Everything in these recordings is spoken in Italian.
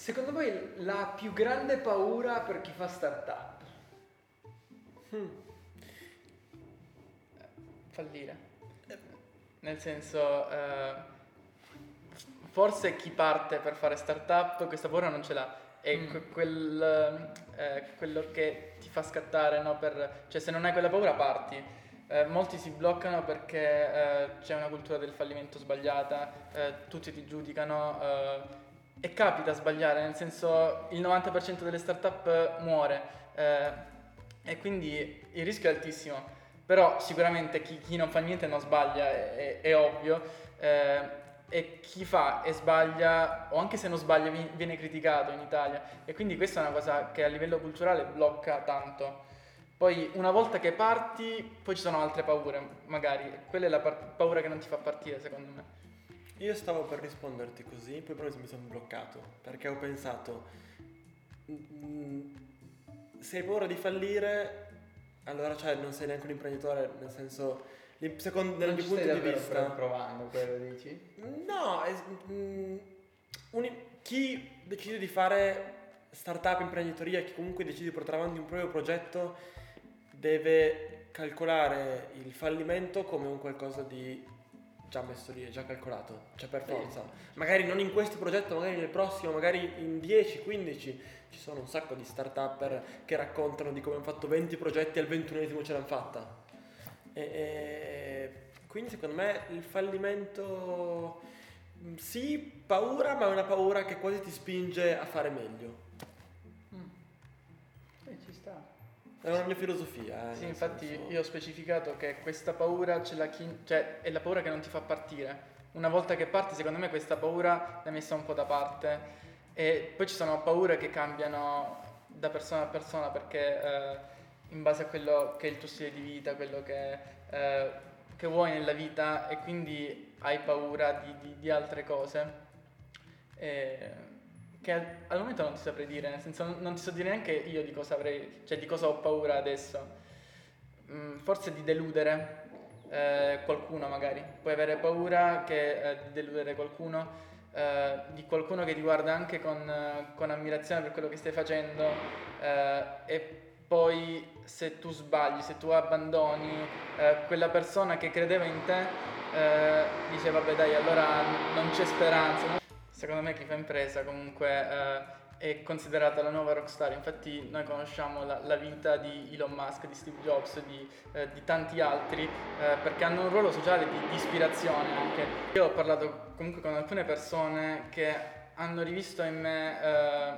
secondo voi la più grande paura per chi fa startup? Hmm. Fallire. Nel senso, eh, forse chi parte per fare startup questa paura non ce l'ha. È Mm. que- quel, eh, quello che ti fa scattare, no? Per- cioè se non hai quella paura parti. Eh, molti si bloccano perché eh, c'è una cultura del fallimento sbagliata, eh, tutti ti giudicano eh, e capita sbagliare, nel senso il 90% delle startup muore eh, e quindi il rischio è altissimo. Però sicuramente chi, chi non fa niente non sbaglia, è, è- ovvio. eh, e chi fa e sbaglia, o anche se non sbaglia, vi- viene criticato in Italia. E quindi questa è una cosa che a livello culturale blocca tanto. Poi una volta che parti, poi ci sono altre paure, magari. Quella è la par- paura che non ti fa partire, secondo me. Io stavo per risponderti così, poi però mi sono bloccato perché ho pensato se hai paura di fallire, allora cioè non sei neanche un imprenditore, nel senso secondo non mio punto stai di vista provando quello dici? No, es- mm, un- chi decide di fare startup, imprenditoria, chi comunque decide di portare avanti un proprio progetto deve calcolare il fallimento come un qualcosa di già messo lì, è già calcolato, cioè per Sì. forza. Magari non in questo progetto, magari nel prossimo, magari in 10, 15. Ci sono un sacco di start-upper che raccontano di come hanno fatto 20 progetti e al ventunesimo ce l'hanno fatta. E, e quindi secondo me il fallimento mm, sì, paura, ma è una paura che quasi ti spinge a fare meglio. Eh, ci sta. È una mia filosofia. eh, Sì, infatti senso- io ho specificato che questa paura ce l'ha chi, cioè è la paura che non ti fa partire. Una volta che parti, secondo me questa paura l'hai messa un po' da parte. E poi ci sono paure che cambiano da persona a persona perché eh, in base a quello che è il tuo stile di vita, quello che, eh, che vuoi nella vita e quindi hai paura di, di- di altre cose. E che al, al momento non ti saprei dire, nel senso non, non ti so dire neanche io di cosa avrei, cioè di cosa ho paura adesso. Mm, forse di deludere eh, qualcuno magari. Puoi avere paura che, eh, di deludere qualcuno, eh, di qualcuno che ti guarda anche con, eh, con ammirazione per quello che stai facendo eh, e poi se tu sbagli, se tu abbandoni eh, quella persona che credeva in te, dice vabbè dai allora non c'è speranza. Secondo me chi fa impresa comunque eh, è considerata la nuova rockstar, infatti noi conosciamo la, la vita di Elon Musk, di Steve Jobs, di, eh, di tanti altri, eh, perché hanno un ruolo sociale di, di ispirazione anche. Io ho parlato comunque con alcune persone che hanno rivisto in me eh,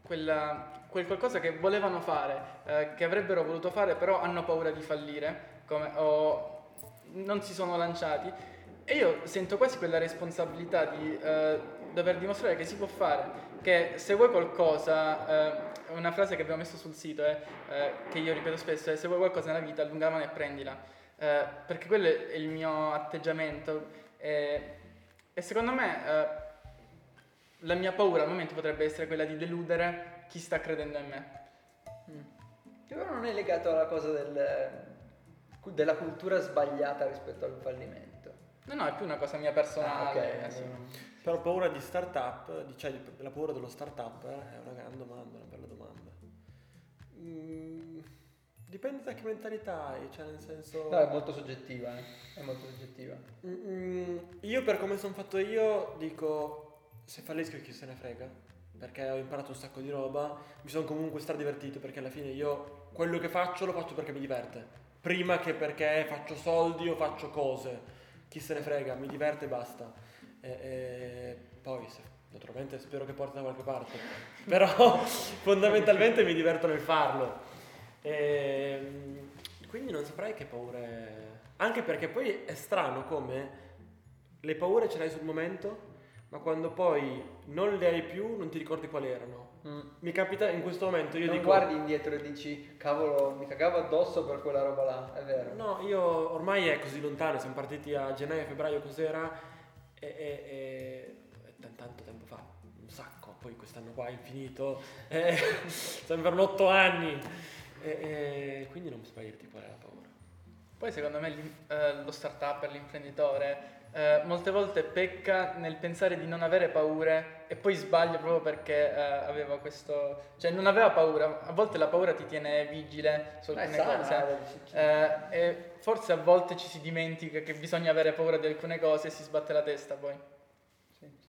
quella- quel qualcosa che volevano fare, eh, che avrebbero voluto fare, però hanno paura di fallire, come- o non si sono lanciati. E io sento quasi quella responsabilità di eh, dover dimostrare che si può fare, che se vuoi qualcosa, eh, una frase che abbiamo messo sul sito, è, eh, che io ripeto spesso, è se vuoi qualcosa nella vita, allunga la mano e prendila, Eh, perché quello è il mio atteggiamento. E, secondo me eh, la mia paura al momento potrebbe essere quella di deludere chi sta credendo in me. Però non è legato alla cosa del- della cultura sbagliata rispetto al fallimento. No, no, è più una cosa mia personale. Ah, ok. eh, sì. Però paura di startup, cioè la paura dello startup eh, è una gran domanda, una bella domanda. Mm, dipende da che mentalità hai, cioè nel senso... No, è molto soggettiva, eh. È molto soggettiva. Mm, io per come sono fatto io dico se fallisco chi se ne frega perché ho imparato un sacco di roba mi sono comunque stradivertito perché alla fine io quello che faccio lo faccio perché mi diverte prima che perché faccio soldi o faccio cose chi se ne frega mi diverte e basta e, e poi se- naturalmente spero che porti da qualche parte però fondamentalmente mi diverto nel farlo Ehm, quindi non saprei che paure. Anche perché poi è strano come le paure ce le hai sul momento, ma quando poi non le hai più non ti ricordi quali erano. Mi capita in questo momento, io non dico. guardi indietro e dici, cavolo, mi cagavo addosso per quella roba là, è vero. No, io ormai è così lontano, siamo partiti a gennaio, febbraio, cos'era? E, e, e- e tanto tempo fa, un sacco, poi quest'anno qua è infinito, eh, sembrano otto anni. E, e quindi non saprei dirti qual è la paura. Poi secondo me eh, lo startup, l'imprenditore, eh, molte volte pecca nel pensare di non avere paure e poi sbaglia proprio perché eh, aveva questo... cioè non aveva paura, a volte la paura ti tiene vigile su è alcune sana, cose. eh. Eh, e forse a volte ci si dimentica che bisogna avere paura di alcune cose e si sbatte la testa poi. Sì.